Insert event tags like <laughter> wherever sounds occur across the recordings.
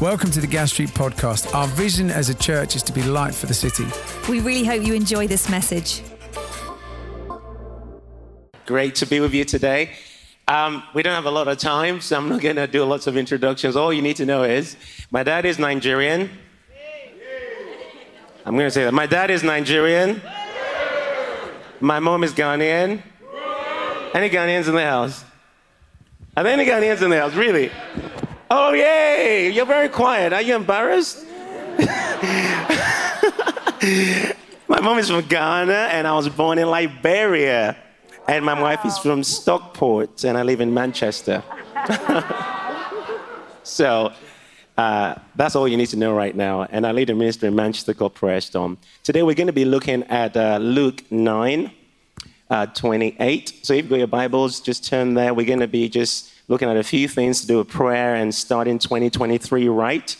Welcome to the Gas Street Podcast. Our vision as a church is to be light for the city. We really hope you enjoy this message. Great to be with you today. Um, we don't have a lot of time, so I'm not going to do lots of introductions. All you need to know is my dad is Nigerian. I'm going to say that. My dad is Nigerian. My mom is Ghanaian. Any Ghanaians in the house? Are there any Ghanaians in the house? Really? Oh, yay! You're very quiet. Are you embarrassed? <laughs> my mom is from Ghana, and I was born in Liberia. And my wife is from Stockport, and I live in Manchester. <laughs> so uh, that's all you need to know right now. And I lead a ministry in Manchester called Prayer Storm. Today we're going to be looking at uh, Luke 9, uh, 28. So if you've got your Bibles, just turn there. We're going to be just looking at a few things to do with prayer and starting 2023 right.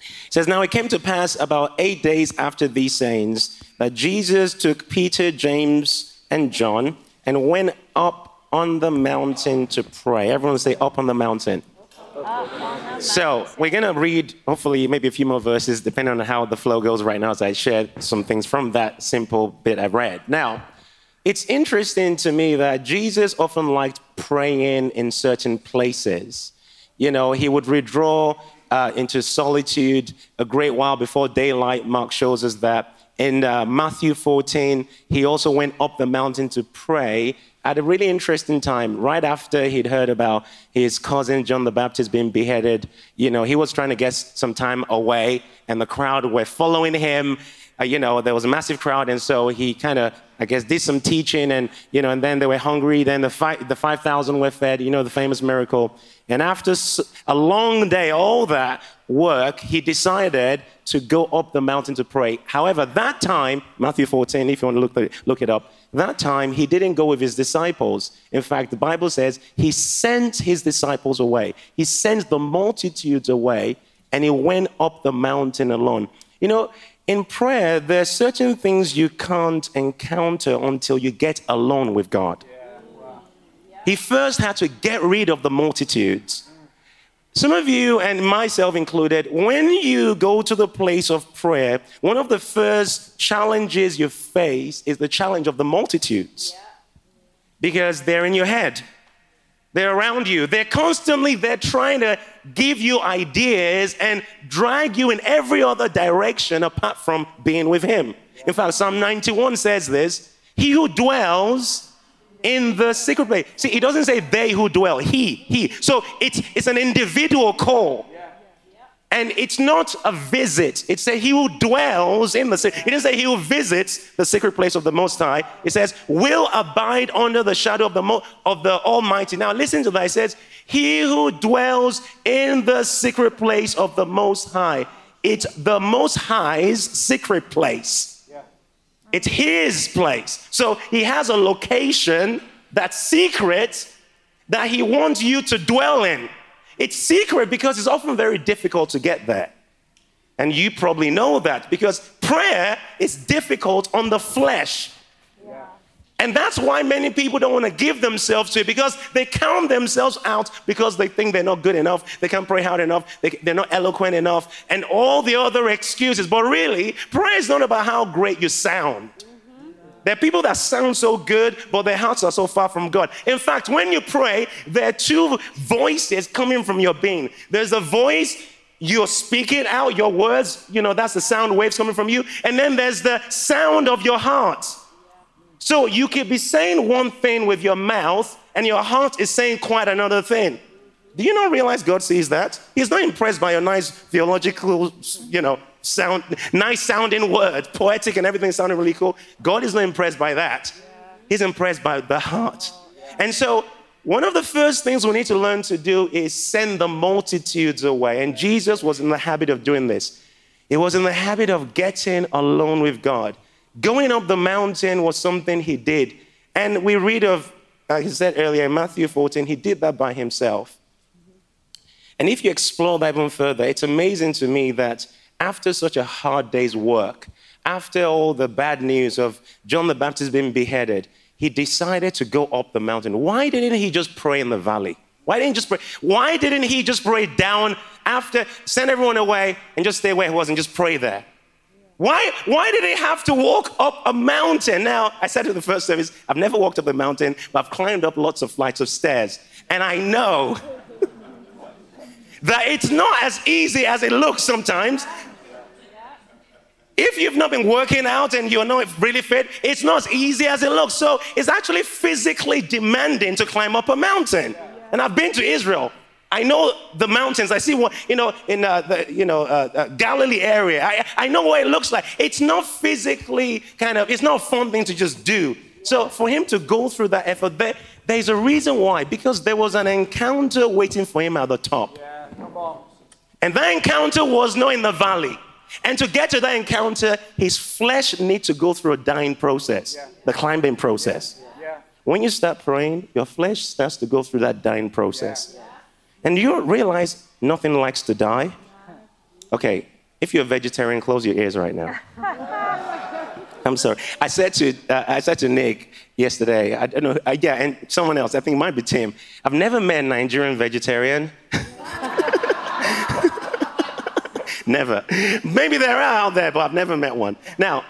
It says, Now it came to pass about eight days after these sayings that Jesus took Peter, James, and John and went up on the mountain to pray. Everyone say, Up on the mountain. So we're going to read, hopefully, maybe a few more verses, depending on how the flow goes right now, as I shared some things from that simple bit I read. Now, it's interesting to me that Jesus often liked praying in certain places. You know, he would withdraw uh, into solitude a great while before daylight. Mark shows us that. In uh, Matthew 14, he also went up the mountain to pray at a really interesting time, right after he'd heard about his cousin John the Baptist being beheaded. You know, he was trying to get some time away, and the crowd were following him. Uh, you know, there was a massive crowd, and so he kind of I guess, did some teaching, and you know, and then they were hungry. Then the five, the five thousand were fed. You know, the famous miracle. And after a long day, all that work, he decided to go up the mountain to pray. However, that time, Matthew 14, if you want to look, look it up, that time he didn't go with his disciples. In fact, the Bible says he sent his disciples away. He sent the multitudes away, and he went up the mountain alone. You know, in prayer, there are certain things you can't encounter until you get alone with God. He first had to get rid of the multitudes. Some of you, and myself included, when you go to the place of prayer, one of the first challenges you face is the challenge of the multitudes because they're in your head. They're around you. They're constantly they're trying to give you ideas and drag you in every other direction apart from being with him. In fact, Psalm 91 says this, he who dwells in the secret place. See, it doesn't say they who dwell, he, he. So it's it's an individual call. And it's not a visit. It says he who dwells in the secret. It doesn't say he who visits the secret place of the Most High. It says will abide under the shadow of the Mo- of the Almighty. Now listen to that. It says he who dwells in the secret place of the Most High. It's the Most High's secret place. It's his place. So he has a location that's secret that he wants you to dwell in. It's secret because it's often very difficult to get there. And you probably know that because prayer is difficult on the flesh. And that's why many people don't want to give themselves to it because they count themselves out because they think they're not good enough, they can't pray hard enough, they, they're not eloquent enough, and all the other excuses. But really, prayer is not about how great you sound. There are people that sound so good, but their hearts are so far from God. In fact, when you pray, there are two voices coming from your being. There's a voice you're speaking out your words, you know, that's the sound waves coming from you. And then there's the sound of your heart. So you could be saying one thing with your mouth, and your heart is saying quite another thing. Do you not realize God sees that? He's not impressed by your nice theological, you know, sound, nice sounding word, poetic and everything sounding really cool. God is not impressed by that. He's impressed by the heart. And so, one of the first things we need to learn to do is send the multitudes away. And Jesus was in the habit of doing this. He was in the habit of getting alone with God. Going up the mountain was something he did. And we read of, uh, like I said earlier in Matthew 14, he did that by himself. And if you explore that even further, it's amazing to me that after such a hard day's work, after all the bad news of John the Baptist being beheaded, he decided to go up the mountain. Why didn't he just pray in the valley? Why didn't he just pray? Why didn't he just pray down after, send everyone away and just stay where he was and just pray there. Why, why did he have to walk up a mountain? Now, I said to the first service, I've never walked up a mountain, but I've climbed up lots of flights of stairs. And I know that it's not as easy as it looks sometimes. If you've not been working out and you're not really fit, it's not as easy as it looks. So it's actually physically demanding to climb up a mountain. And I've been to Israel. I know the mountains. I see what, you know, in uh, the, you know, uh, uh, Galilee area. I, I know what it looks like. It's not physically kind of, it's not a fun thing to just do. So for him to go through that effort, there, there's a reason why. Because there was an encounter waiting for him at the top. Yeah, and that encounter was not in the valley. And to get to that encounter, his flesh needs to go through a dying process, yeah. the climbing process. Yeah. When you start praying, your flesh starts to go through that dying process. And you realize nothing likes to die. Okay, if you're a vegetarian, close your ears right now. <laughs> I'm sorry. I said to uh, I said to Nick yesterday. I don't know. Uh, yeah, and someone else. I think it might be Tim. I've never met a Nigerian vegetarian. <laughs> never. Maybe there are out there, but I've never met one. Now,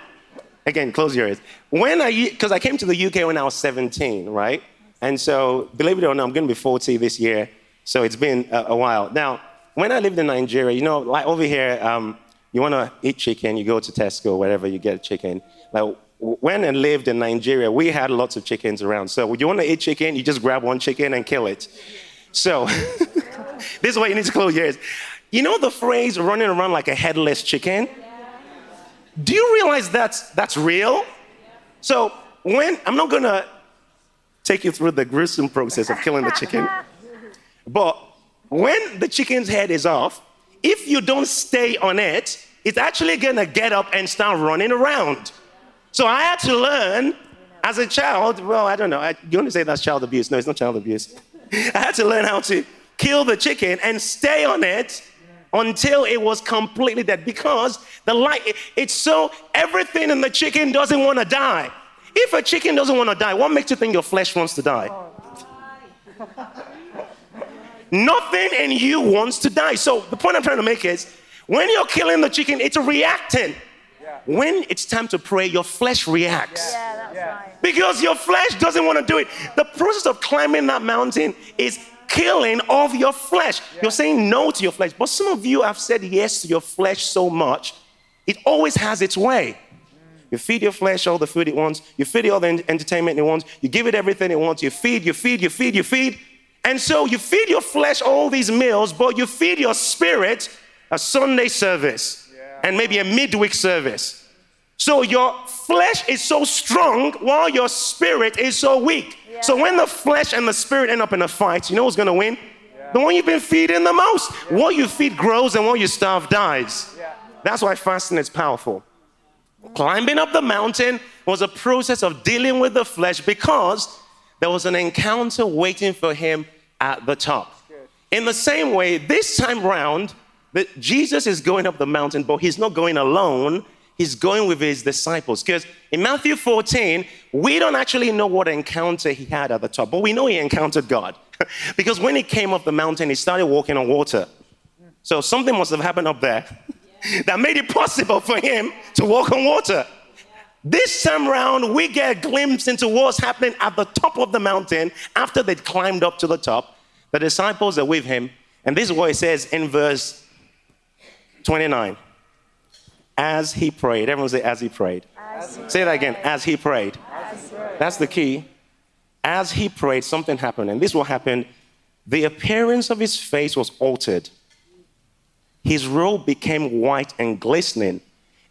again, close your ears. When I, because I came to the UK when I was 17, right? And so, believe it or not, I'm going to be 40 this year. So it's been a, a while. Now, when I lived in Nigeria, you know, like over here, um, you want to eat chicken, you go to Tesco, wherever you get chicken. Like when I lived in Nigeria, we had lots of chickens around. So you want to eat chicken, you just grab one chicken and kill it. So <laughs> this is why you need to close your ears. You know the phrase running around like a headless chicken? Do you realize that's, that's real? So, when I'm not gonna take you through the gruesome process of killing the chicken, but when the chicken's head is off, if you don't stay on it, it's actually gonna get up and start running around. So I had to learn as a child, well, I don't know, I, you want to say that's child abuse? No, it's not child abuse. <laughs> I had to learn how to kill the chicken and stay on it until it was completely dead because the light, it's so, everything in the chicken doesn't want to die. If a chicken doesn't want to die, what makes you think your flesh wants to die? Nothing in you wants to die. So the point I'm trying to make is when you're killing the chicken, it's reacting. Yeah. When it's time to pray, your flesh reacts. Yeah, that's yeah. right. Because your flesh doesn't want to do it. The process of climbing that mountain is killing of your flesh. Yeah. You're saying no to your flesh. But some of you have said yes to your flesh so much, it always has its way. Mm. You feed your flesh all the food it wants. You feed it all the entertainment it wants. You give it everything it wants. You feed, you feed, you feed, you feed. And so you feed your flesh all these meals, but you feed your spirit a Sunday service yeah. and maybe a midweek service. So your flesh is so strong while your spirit is so weak. Yeah. So when the flesh and the spirit end up in a fight, you know who's going to win? Yeah. The one you've been feeding the most. Yeah. What you feed grows and what you starve dies. That's why fasting is powerful. Climbing up the mountain was a process of dealing with the flesh because there was an encounter waiting for him at the top. In the same way, this time round, Jesus is going up the mountain, but he's not going alone he's going with his disciples. Because in Matthew 14, we don't actually know what encounter he had at the top, but we know he encountered God. <laughs> because when he came up the mountain, he started walking on water. So something must have happened up there <laughs> that made it possible for him to walk on water. This time around, we get a glimpse into what's happening at the top of the mountain after they'd climbed up to the top. The disciples are with him, and this is what it says in verse 29 as he prayed. Everyone say, as he prayed. As he say that again, as he prayed. As he prayed. That's the key. As he prayed, something happened. And this will happen. The appearance of his face was altered. His robe became white and glistening.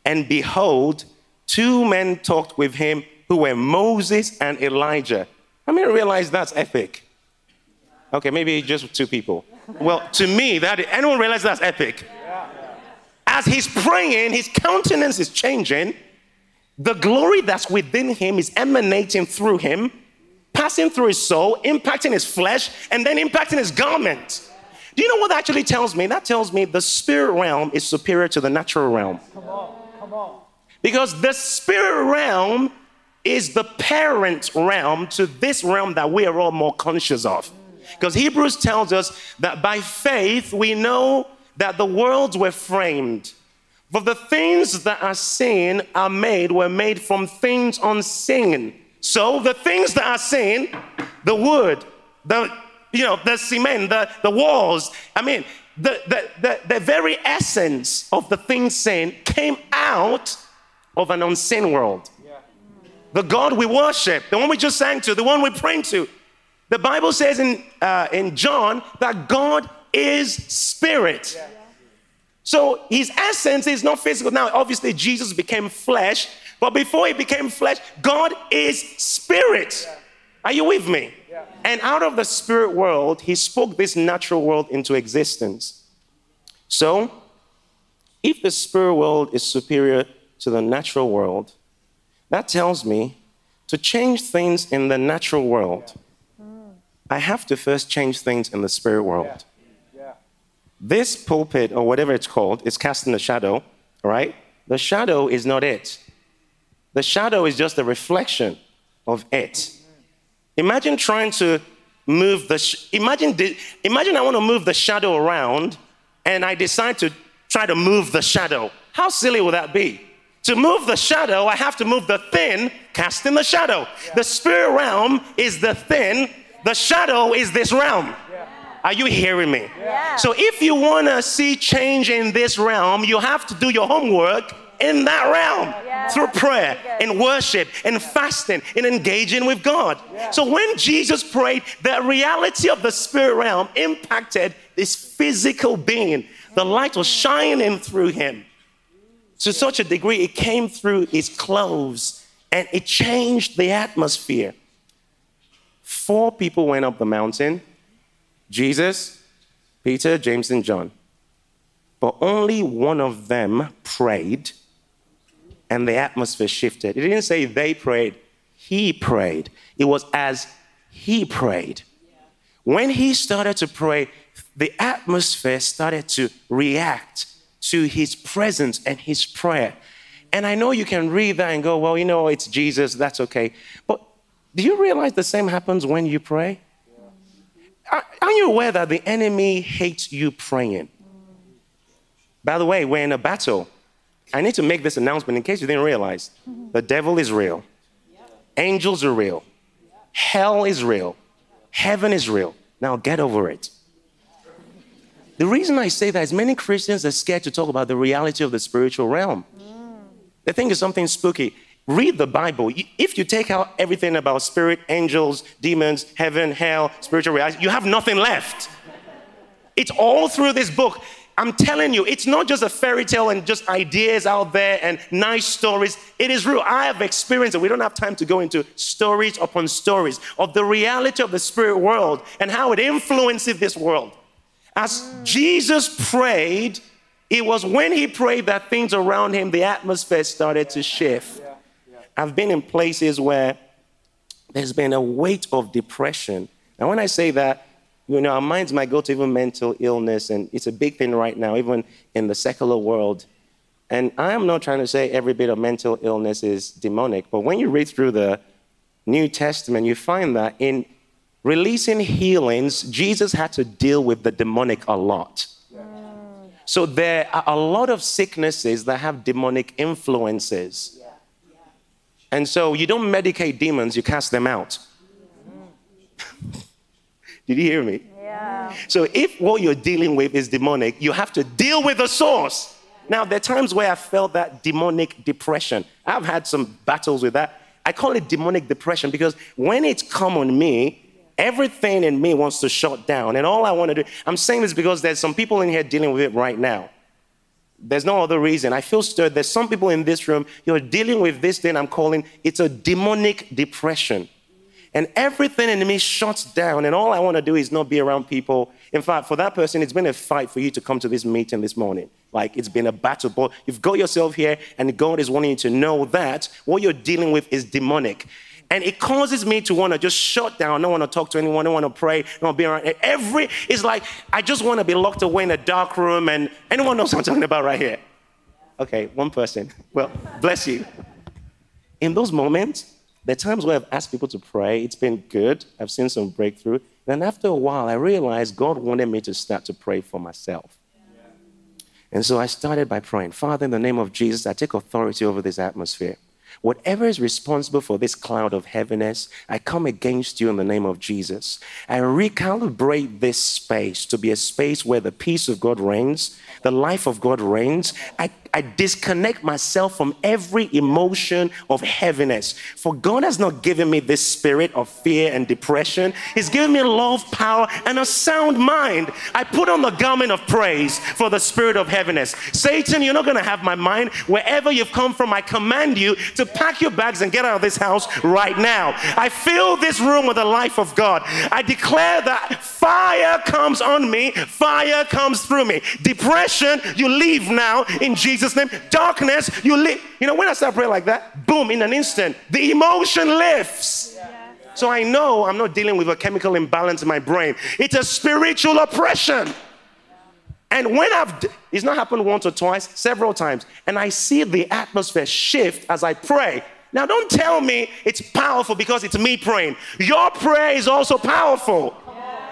And behold, two men talked with him who were Moses and Elijah. I mean, realize that's epic. Okay, maybe just two people. Well, to me, that anyone realize that's epic? As he's praying, his countenance is changing. The glory that's within him is emanating through him, passing through his soul, impacting his flesh, and then impacting his garment. Do you know what that actually tells me? That tells me the spirit realm is superior to the natural realm. Come on, come on. Because the spirit realm is the parent realm to this realm that we are all more conscious of. Because Hebrews tells us that by faith we know that the worlds were framed. For the things that are seen are made, were made from things unseen. So the things that are seen, the wood, the you know, the cement, the, the walls, I mean, the, the, the, the very essence of the things seen came out of an unseen world. The God we worship, the one we just sang to, the one we pray to. The Bible says in, uh, in John that God is spirit. Yeah. So his essence is not physical. Now, obviously, Jesus became flesh, but before he became flesh, God is spirit. Yeah. Are you with me? Yeah. And out of the spirit world, he spoke this natural world into existence. So, if the spirit world is superior to the natural world, that tells me to change things in the natural world, hmm. I have to first change things in the spirit world. This pulpit, or whatever it's called, is casting a shadow, right? The shadow is not it. The shadow is just a reflection of it. Imagine trying to move the, sh- imagine, imagine I want to move the shadow around and I decide to try to move the shadow. How silly would that be? To move the shadow, I have to move the thin, casting the shadow. Yeah. The spirit realm is the thin, the shadow is this realm. Are you hearing me? Yeah. So if you want to see change in this realm, you have to do your homework in that realm yeah. through prayer, in worship, in fasting, in engaging with God. Yeah. So when Jesus prayed, the reality of the spirit realm impacted this physical being. The light was shining through him to such a degree it came through his clothes and it changed the atmosphere. Four people went up the mountain Jesus, Peter, James, and John. But only one of them prayed, and the atmosphere shifted. It didn't say they prayed, he prayed. It was as he prayed. When he started to pray, the atmosphere started to react to his presence and his prayer. And I know you can read that and go, well, you know, it's Jesus, that's okay. But do you realize the same happens when you pray? Aren't you aware that the enemy hates you praying? By the way, we're in a battle. I need to make this announcement in case you didn't realize. The devil is real, angels are real, hell is real, heaven is real. Now get over it. The reason I say that is many Christians are scared to talk about the reality of the spiritual realm. They think it's something spooky read the Bible. If you take out everything about spirit, angels, demons, heaven, hell, spiritual reality, you have nothing left. It's all through this book. I'm telling you, it's not just a fairy tale and just ideas out there and nice stories. It is real. I have experienced it. We don't have time to go into stories upon stories of the reality of the spirit world and how it influences this world. As Jesus prayed, it was when he prayed that things around him, the atmosphere started to shift. I've been in places where there's been a weight of depression. And when I say that, you know, our minds might go to even mental illness, and it's a big thing right now, even in the secular world. And I am not trying to say every bit of mental illness is demonic, but when you read through the New Testament, you find that in releasing healings, Jesus had to deal with the demonic a lot. So there are a lot of sicknesses that have demonic influences. And so you don't medicate demons, you cast them out. <laughs> Did you hear me? Yeah. So if what you're dealing with is demonic, you have to deal with the source. Now, there are times where I felt that demonic depression. I've had some battles with that. I call it demonic depression because when it's come on me, everything in me wants to shut down. And all I want to do, I'm saying this because there's some people in here dealing with it right now. There's no other reason. I feel stirred. There's some people in this room, you're dealing with this thing I'm calling it's a demonic depression. And everything in me shuts down, and all I want to do is not be around people. In fact, for that person, it's been a fight for you to come to this meeting this morning. Like it's been a battle, but you've got yourself here, and God is wanting you to know that what you're dealing with is demonic. And it causes me to want to just shut down. I don't want to talk to anyone. I don't want to pray. I don't want to be around. Every, it's like I just want to be locked away in a dark room. And anyone knows what I'm talking about right here? Okay, one person. Well, bless you. In those moments, are times where I've asked people to pray. It's been good. I've seen some breakthrough. Then after a while, I realized God wanted me to start to pray for myself. And so I started by praying, Father, in the name of Jesus, I take authority over this atmosphere. Whatever is responsible for this cloud of heaviness, I come against you in the name of Jesus. I recalibrate this space to be a space where the peace of God reigns, the life of God reigns. I, I disconnect myself from every emotion of heaviness. For God has not given me this spirit of fear and depression, He's given me love, power, and a sound mind. I put on the garment of praise for the spirit of heaviness. Satan, you're not going to have my mind. Wherever you've come from, I command you to pack your bags and get out of this house right now. I fill this room with the life of God. I declare that fire comes on me, fire comes through me. Depression, you leave now in Jesus' name. Darkness, you leave. You know, when I start praying like that, boom, in an instant, the emotion lifts. So I know I'm not dealing with a chemical imbalance in my brain. It's a spiritual oppression. And when I've, it's not happened once or twice, several times, and I see the atmosphere shift as I pray. Now, don't tell me it's powerful because it's me praying. Your prayer is also powerful.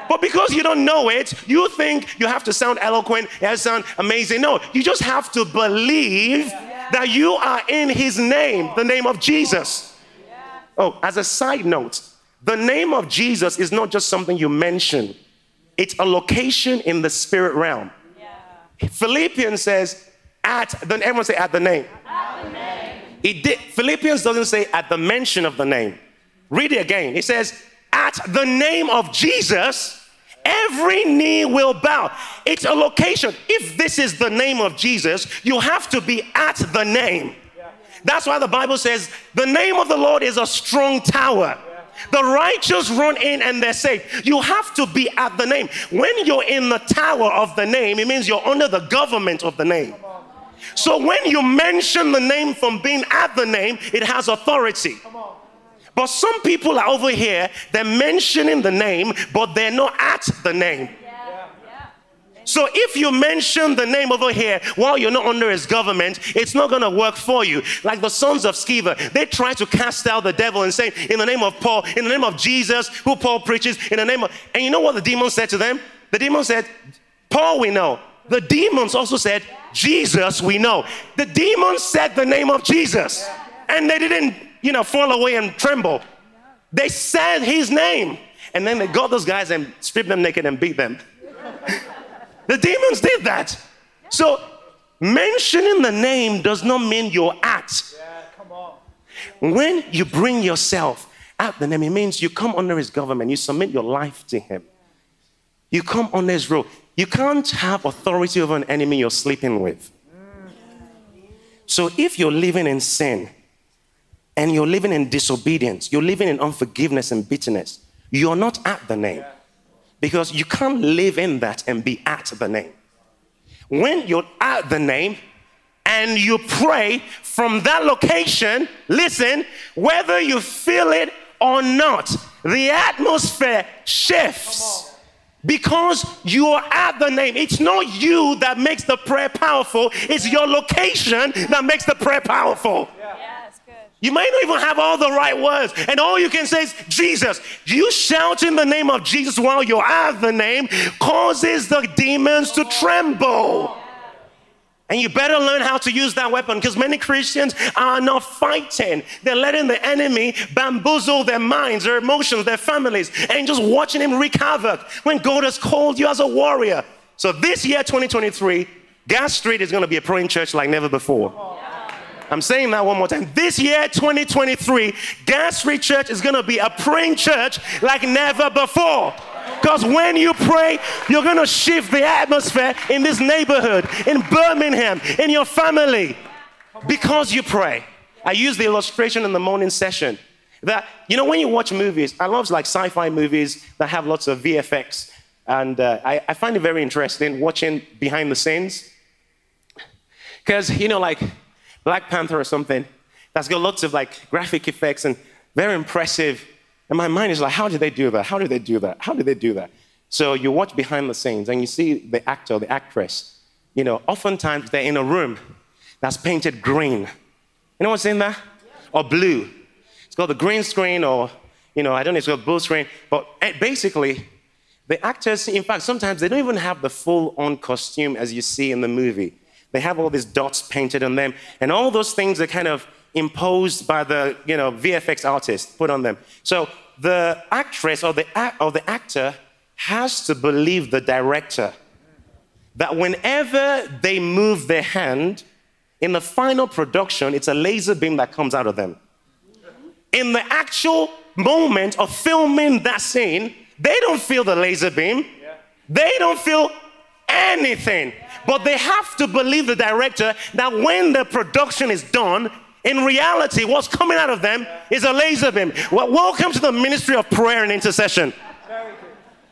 But because you don't know it, you think you have to sound eloquent, it has to sound amazing. No, you just have to believe that you are in His name, the name of Jesus. Oh, as a side note, the name of Jesus is not just something you mention, it's a location in the spirit realm. Philippians says, at, then everyone say at the name. At the name. It did, Philippians doesn't say at the mention of the name. Read it again. It says, at the name of Jesus, every knee will bow. It's a location. If this is the name of Jesus, you have to be at the name. That's why the Bible says, the name of the Lord is a strong tower. The righteous run in and they're saved. You have to be at the name. When you're in the tower of the name, it means you're under the government of the name. So when you mention the name from being at the name, it has authority. But some people are over here, they're mentioning the name, but they're not at the name. So if you mention the name over here while you're not under his government, it's not going to work for you. Like the sons of Sceva, they try to cast out the devil and say, in the name of Paul, in the name of Jesus, who Paul preaches, in the name of. And you know what the demon said to them? The demon said, Paul we know. The demons also said, Jesus we know. The demons said the name of Jesus. And they didn't, you know, fall away and tremble. They said his name. And then they got those guys and stripped them naked and beat them. <laughs> The demons did that. So mentioning the name does not mean you're at. When you bring yourself at the name, it means you come under his government, you submit your life to him. You come under his rule. You can't have authority over an enemy you're sleeping with. So if you're living in sin and you're living in disobedience, you're living in unforgiveness and bitterness, you're not at the name because you can't live in that and be at the name. When you're at the name and you pray from that location, listen, whether you feel it or not, the atmosphere shifts. Because you are at the name. It's not you that makes the prayer powerful, it's your location that makes the prayer powerful. You might not even have all the right words. And all you can say is Jesus. You shout in the name of Jesus while you're at the name causes the demons to tremble. And you better learn how to use that weapon because many Christians are not fighting. They're letting the enemy bamboozle their minds, their emotions, their families, and just watching him wreak havoc when God has called you as a warrior. So this year, 2023, Gas Street is going to be a praying church like never before. I'm saying that one more time. This year, 2023, Gas Street Church is going to be a praying church like never before. Because when you pray, you're going to shift the atmosphere in this neighborhood, in Birmingham, in your family, because you pray. I used the illustration in the morning session that, you know, when you watch movies, I love like sci fi movies that have lots of VFX. And uh, I, I find it very interesting watching behind the scenes. Because, you know, like Black Panther or something that's got lots of like graphic effects and very impressive. And my mind is like, how did they do that? How did they do that? How did they do that? So you watch behind the scenes and you see the actor, the actress. You know, oftentimes they're in a room that's painted green. You know what's in there? Or blue. It's got the green screen or, you know, I don't know, it's got blue screen. But eh, basically, the actors, in fact, sometimes they don't even have the full on costume as you see in the movie. They have all these dots painted on them, and all those things are kind of imposed by the you know VFX artist put on them. So the actress or the or the actor has to believe the director that whenever they move their hand in the final production, it's a laser beam that comes out of them. In the actual moment of filming that scene, they don't feel the laser beam. They don't feel anything. But they have to believe the director that when the production is done, in reality, what's coming out of them is a laser beam. Well, welcome to the ministry of prayer and intercession.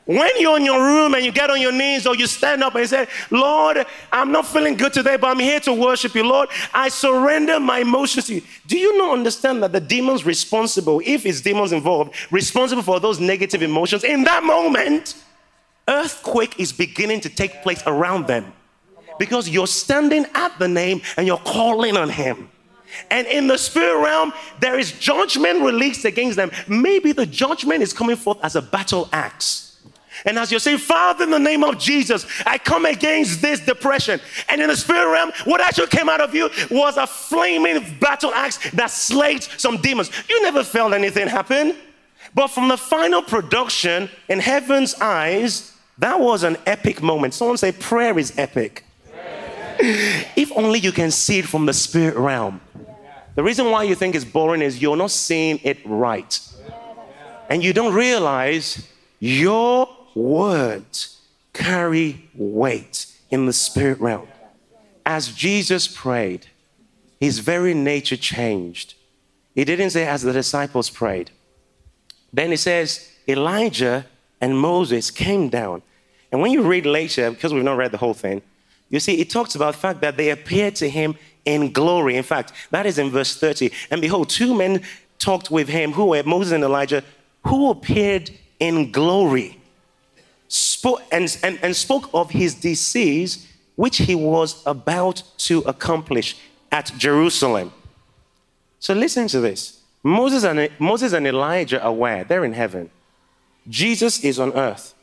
When you're in your room and you get on your knees or you stand up and you say, Lord, I'm not feeling good today, but I'm here to worship you. Lord, I surrender my emotions to you. Do you not understand that the demons responsible, if it's demons involved, responsible for those negative emotions, in that moment, earthquake is beginning to take place around them because you're standing at the name and you're calling on him. And in the spirit realm, there is judgment released against them. Maybe the judgment is coming forth as a battle axe. And as you say, Father, in the name of Jesus, I come against this depression. And in the spirit realm, what actually came out of you was a flaming battle axe that slayed some demons. You never felt anything happen. But from the final production, in heaven's eyes, that was an epic moment. Someone say, prayer is epic. if only you can see it from the spirit realm. The reason why you think it's boring is you're not seeing it right. And you don't realize your words carry weight in the spirit realm. As Jesus prayed, his very nature changed. He didn't say, as the disciples prayed. Then he says, Elijah and Moses came down. And when you read later, because we've not read the whole thing, you see, it talks about the fact that they appeared to him in glory. In fact, that is in verse 30. And behold, two men talked with him, who were Moses and Elijah, who appeared in glory spoke, and, and, and spoke of his disease, which he was about to accomplish at Jerusalem. So listen to this. Moses and, Moses and Elijah are where? They're in heaven. Jesus is on earth.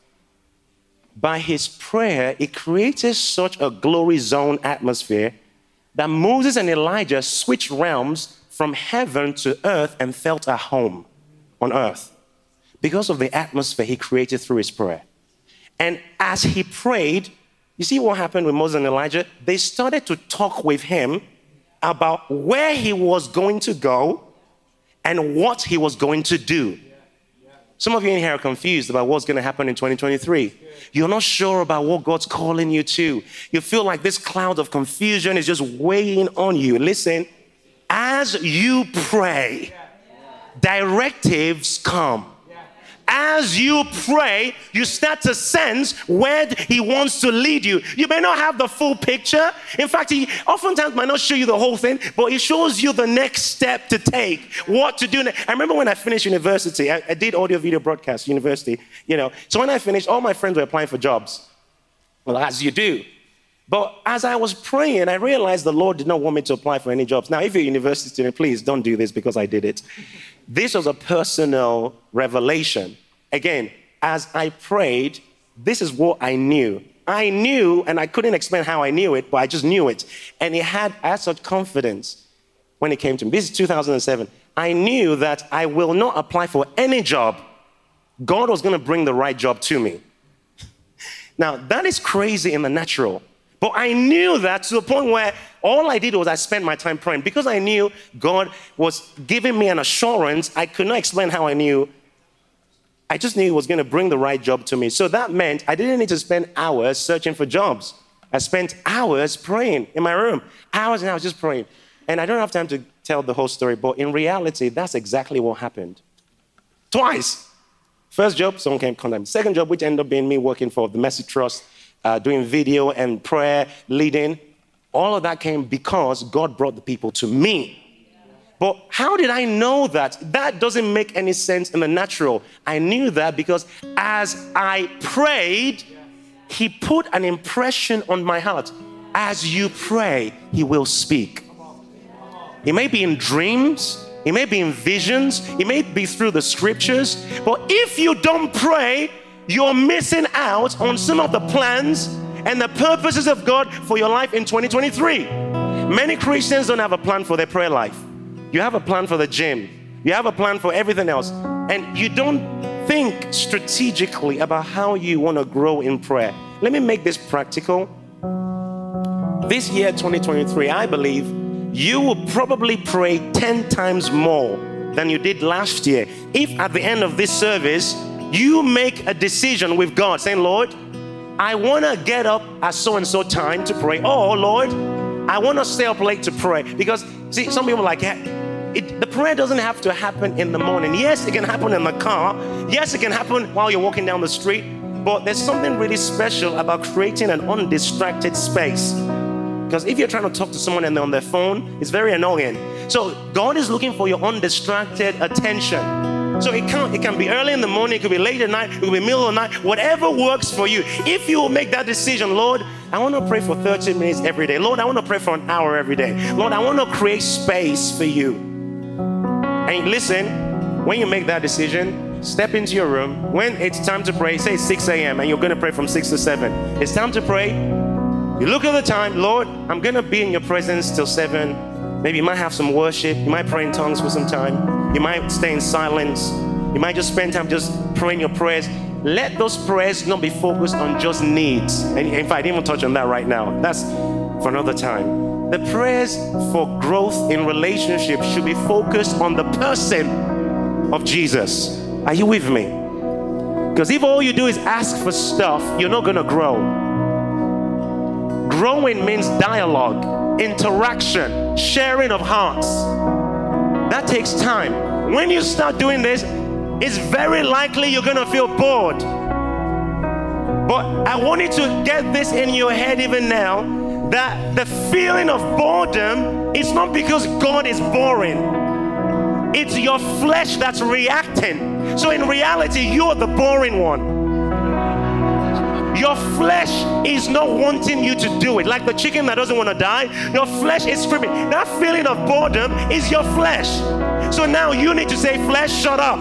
By his prayer, he created such a glory zone atmosphere that Moses and Elijah switched realms from heaven to earth and felt at home on earth because of the atmosphere he created through his prayer. And as he prayed, you see what happened with Moses and Elijah? They started to talk with him about where he was going to go and what he was going to do. Some of you in here are confused about what's going to happen in 2023. You're not sure about what God's calling you to. You feel like this cloud of confusion is just weighing on you. Listen, as you pray, directives come as you pray, you start to sense where He wants to lead you. You may not have the full picture. In fact, He oftentimes might not show you the whole thing, but He shows you the next step to take, what to do. I remember when I finished university, I, I did audio video broadcast university, you know. So when I finished, all my friends were applying for jobs. Well, as you do. But as I was praying, I realized the Lord did not want me to apply for any jobs. Now, if you're a university student, please don't do this because I did it. This was a personal revelation. Again, as I prayed, this is what I knew. I knew, and I couldn't explain how I knew it, but I just knew it. And he had, had such confidence when it came to me. This is 2007. I knew that I will not apply for any job. God was going to bring the right job to me. Now, that is crazy in the natural. But I knew that to the point where all I did was I spent my time praying. Because I knew God was giving me an assurance, I could not explain how I knew. I just knew He was going to bring the right job to me. So that meant I didn't need to spend hours searching for jobs. I spent hours praying in my room, hours and hours just praying. And I don't have time to tell the whole story, but in reality, that's exactly what happened. Twice. First job, someone came contact me. Second job, which ended up being me working for the Mercy Trust uh, doing video and prayer, leading. All of that came because God brought the people to me. But how did I know that? That doesn't make any sense in the natural. I knew that because as I prayed, He put an impression on my heart. As you pray, He will speak. It may be in dreams, it may be in visions, it may be through the scriptures, but if you don't pray, you're missing out on some of the plans and the purposes of God for your life in 2023. Many Christians don't have a plan for their prayer life. You have a plan for the gym, you have a plan for everything else, and you don't think strategically about how you want to grow in prayer. Let me make this practical. This year, 2023, I believe you will probably pray 10 times more than you did last year. If at the end of this service, you make a decision with God saying, Lord, I want to get up at so and so time to pray. Oh, Lord, I want to stay up late to pray. Because, see, some people like, it, the prayer doesn't have to happen in the morning. Yes, it can happen in the car. Yes, it can happen while you're walking down the street. But there's something really special about creating an undistracted space. Because if you're trying to talk to someone and they're on their phone, it's very annoying. So God is looking for your undistracted attention. So it can, it can be early in the morning, it could be late at night, it could be middle of the night, whatever works for you. If you will make that decision, Lord, I want to pray for 30 minutes every day. Lord, I want to pray for an hour every day. Lord, I want to create space for you. And listen, when you make that decision, step into your room. When it's time to pray, say 6 a.m., and you're going to pray from 6 to 7. It's time to pray. You look at the time, Lord, I'm going to be in your presence till 7. Maybe you might have some worship. You might pray in tongues for some time. You might stay in silence. You might just spend time just praying your prayers. Let those prayers not be focused on just needs. And in fact, I didn't even touch on that right now. That's for another time. The prayers for growth in relationship should be focused on the person of Jesus. Are you with me? Because if all you do is ask for stuff, you're not going to grow. Growing means dialogue interaction, sharing of hearts. That takes time. When you start doing this, it's very likely you're going to feel bored. But I want you to get this in your head even now that the feeling of boredom is not because God is boring. It's your flesh that's reacting. So in reality, you're the boring one. Your flesh is not wanting you to do it. Like the chicken that doesn't want to die, your flesh is screaming. That feeling of boredom is your flesh. So now you need to say, Flesh, shut up.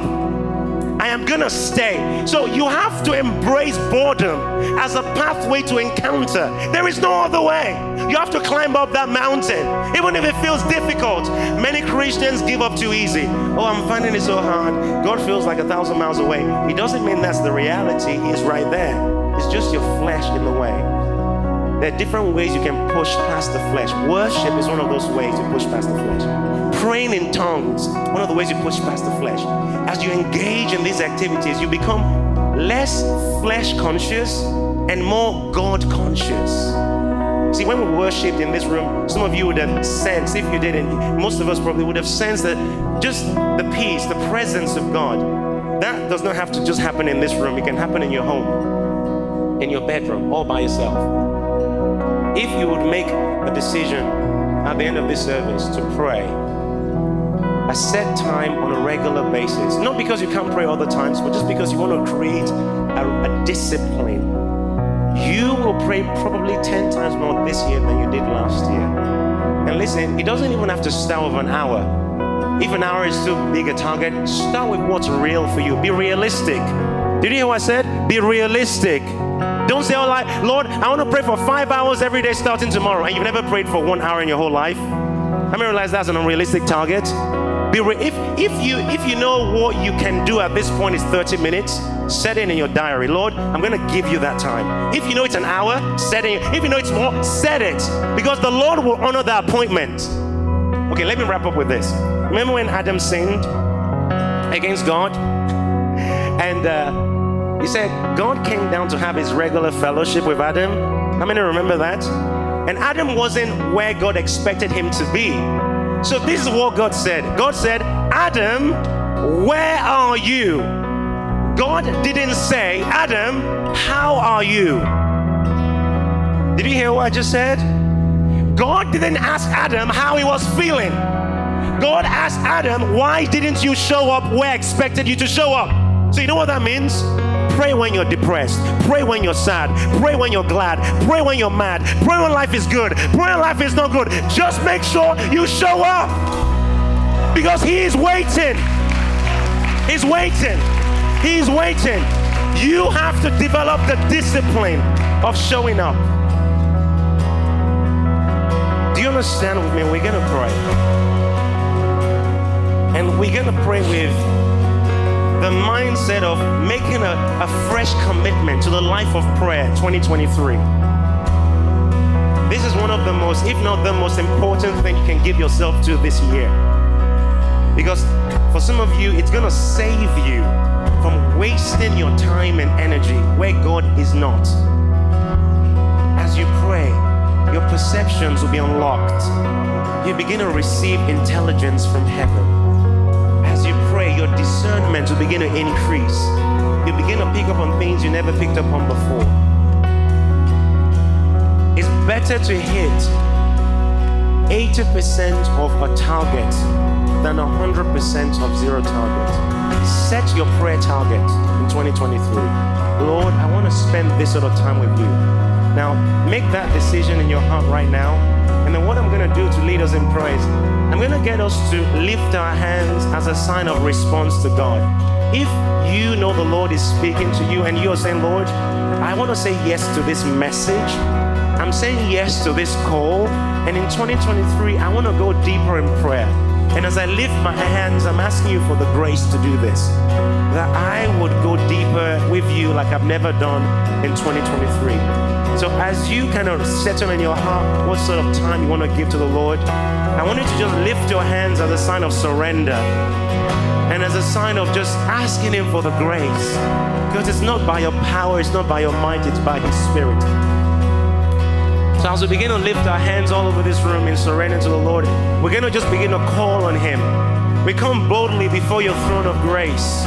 I am gonna stay. So you have to embrace boredom as a pathway to encounter. There is no other way. You have to climb up that mountain, even if it feels difficult. Many Christians give up too easy. Oh, I'm finding it so hard. God feels like a thousand miles away. It doesn't mean that's the reality, He's right there. It's just your flesh in the way. There are different ways you can push past the flesh. Worship is one of those ways you push past the flesh. Praying in tongues, one of the ways you push past the flesh. As you engage in these activities, you become less flesh conscious and more God conscious. See, when we worshipped in this room, some of you would have sensed, if you didn't, most of us probably would have sensed that just the peace, the presence of God. That does not have to just happen in this room, it can happen in your home in your bedroom all by yourself. If you would make a decision at the end of this service to pray, a set time on a regular basis, not because you can't pray the times, but just because you want to create a, a discipline, you will pray probably 10 times more this year than you did last year. And listen, it doesn't even have to start with an hour. If an hour is too big a target, start with what's real for you. Be realistic. Did you hear what I said? Be realistic. Don't say, oh, like, Lord, I want to pray for five hours every day starting tomorrow, and you've never prayed for one hour in your whole life. How many realize that's an unrealistic target? Be re- if, if, you, if you know what you can do at this point is 30 minutes, set it in your diary. Lord, I'm going to give you that time. If you know it's an hour, set it. If you know it's more, set it. Because the Lord will honor the appointment. Okay, let me wrap up with this. Remember when Adam sinned against God? <laughs> And uh, he said, God came down to have his regular fellowship with Adam. How many remember that? And Adam wasn't where God expected him to be. So this is what God said God said, Adam, where are you? God didn't say, Adam, how are you? Did you hear what I just said? God didn't ask Adam how he was feeling. God asked Adam, why didn't you show up where I expected you to show up? So you know what that means? Pray when you're depressed. Pray when you're sad. Pray when you're glad. Pray when you're mad. Pray when life is good. Pray when life is not good. Just make sure you show up because He is waiting. He's waiting. He's waiting. You have to develop the discipline of showing up. Do you understand with me? We're going to pray. And we're going to pray with the mindset of making a, a fresh commitment to the life of prayer 2023. This is one of the most, if not the most important thing you can give yourself to this year. Because for some of you, it's going to save you from wasting your time and energy where God is not. As you pray, your perceptions will be unlocked. You begin to receive intelligence from heaven. Discernment will begin to increase. You begin to pick up on things you never picked up on before. It's better to hit 80% of a target than 100% of zero target. Set your prayer target in 2023. Lord, I want to spend this sort of time with you. Now, make that decision in your heart right now. And then what I'm going to do to lead us in praise, I'm going to get us to lift our hands as a sign of response to God. If you know the Lord is speaking to you and you're saying, Lord, I want to say yes to this message. I'm saying yes to this call. And in 2023, I want to go deeper in prayer. And as I lift my hands, I'm asking you for the grace to do this. That I would go deeper with you like I've never done in 2023. So as you kind of settle in your heart what sort of time you want to give to the Lord, I want you to just lift your hands as a sign of surrender and as a sign of just asking Him for the grace. Because it's not by your power, it's not by your might, it's by His Spirit. So as we begin to lift our hands all over this room in surrender to the Lord, we're going to just begin to call on Him. We come boldly before your throne of grace.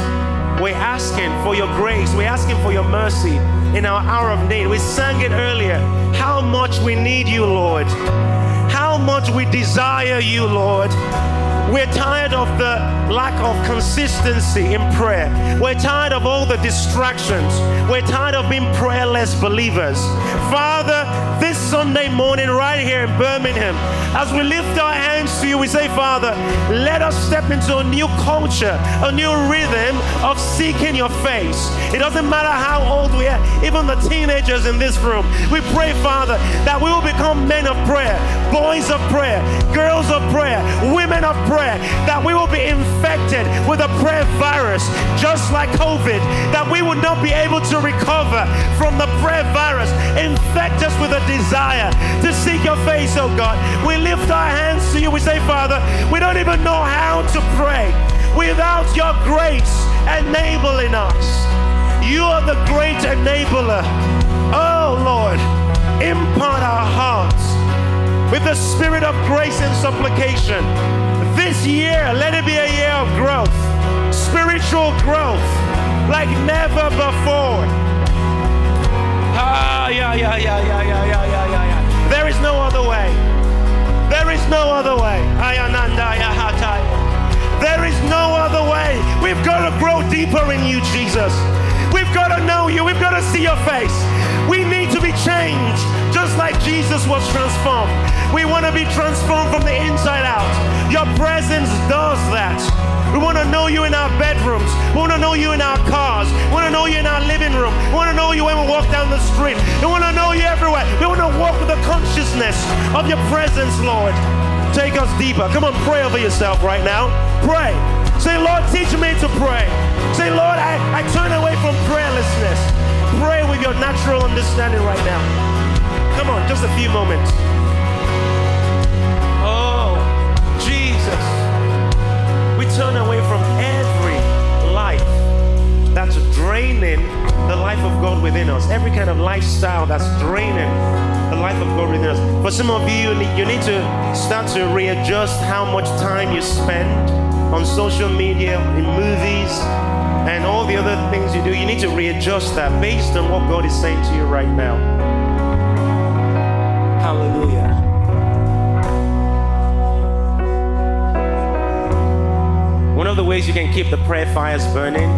We're asking for your grace. We're asking for your mercy in our hour of need. We sang it earlier. How much we need you, Lord. How much we desire you, Lord. We're tired of the lack of consistency in prayer. We're tired of all the distractions. We're tired of being prayerless believers. Father, this Sunday morning, right here in Birmingham, as we lift our hands to you, we say, Father, let us step into a new culture, a new rhythm of seeking your face. It doesn't matter how old we are, even the teenagers in this room. We pray, Father, that we will become men of prayer, boys of prayer, girls of prayer, women of prayer, that we will be infected with a prayer virus, just like COVID, that we would not be able to recover from the prayer virus. Infect us with a desire to seek your face, oh God. We lift our hands to you. We say, Father, we don't even know how to pray without your grace enabling us. You are the great enabler. Oh Lord, impart our hearts with the spirit of grace and supplication. This year, let it be a year of growth, spiritual growth like never before. Ah, yeah, yeah, yeah, yeah, yeah, yeah, yeah, yeah, yeah. There is no other way. There is no other way. There is no other way. We've got to grow deeper in you, Jesus. We've got to know you. We've got to see your face. We need to be changed, just like Jesus was transformed. We want to be transformed from the inside out. Your presence does that. We want to know you in our bedrooms. We want to know you in our cars. We want to know you in our living room. We want to know you when we walk down the street. We want to know you everywhere. We want to walk with the consciousness of your presence, Lord. Take us deeper. Come on, pray over yourself right now. Pray. Say, Lord, teach me to pray. Say, Lord, I, I turn away from prayerlessness. Pray with your natural understanding right now. Come on, just a few moments. Oh, Jesus. We turn away from every life that's draining the life of God within us, every kind of lifestyle that's draining the life of God within us. For some of you, you need, to start to readjust how much time you spend on social media, in movies, and all the other things you do. You need to readjust that based on what God is saying to you right now. Hallelujah. One of the ways you can keep the prayer fires burning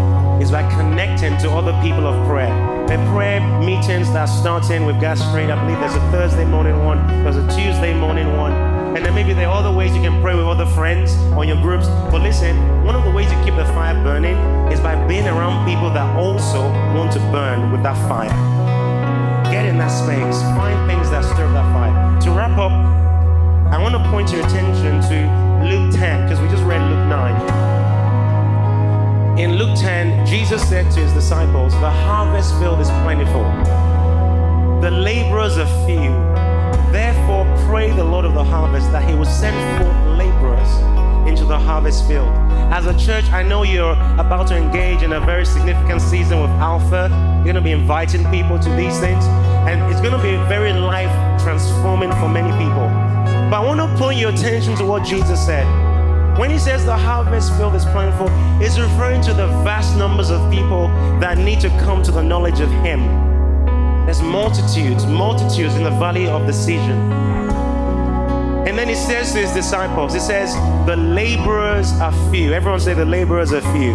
is by connecting to other people of prayer. The prayer meetings that are starting with Gas Street, I believe there's a Thursday morning one, there's a Tuesday morning one, and then maybe there are other ways you can pray with other friends or your groups. But listen, one of the ways you keep the fire burning is by being around people that also want to burn with that fire. Get in that space, find things that stir that fire. To wrap up, I want to point your attention to Luke 10, because we just read Luke 9. In Luke 10, Jesus said to his disciples, The harvest field is plentiful, the laborers are few. Therefore, pray the Lord of the harvest that he will send forth laborers into the harvest field. As a church, I know you're about to engage in a very significant season with Alpha. You're going to be inviting people to these things, and it's going to be very life transforming for many people. But I want to point your attention to what Jesus said. When he says the harvest field is plentiful, he's referring to the vast numbers of people that need to come to the knowledge of him. There's multitudes, multitudes in the valley of decision. And then he says to his disciples, he says, the laborers are few. Everyone say the laborers are few.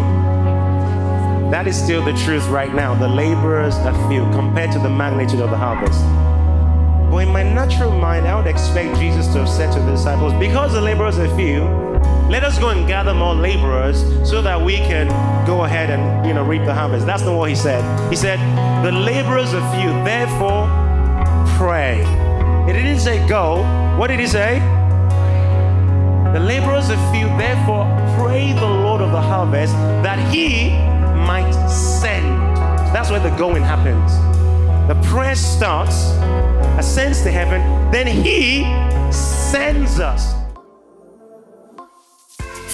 That is still the truth right now. The laborers are few compared to the magnitude of the harvest. But in my natural mind, I would expect Jesus to have said to the disciples, because the laborers are few, let us go and gather more laborers so that we can go ahead and you know reap the harvest. That's not what he said. He said, the laborers are few, therefore pray. He didn't say go. What did he say? The laborers are few, therefore pray the Lord of the harvest that he might send. That's where the going happens. The prayer starts, ascends to heaven, then he sends us.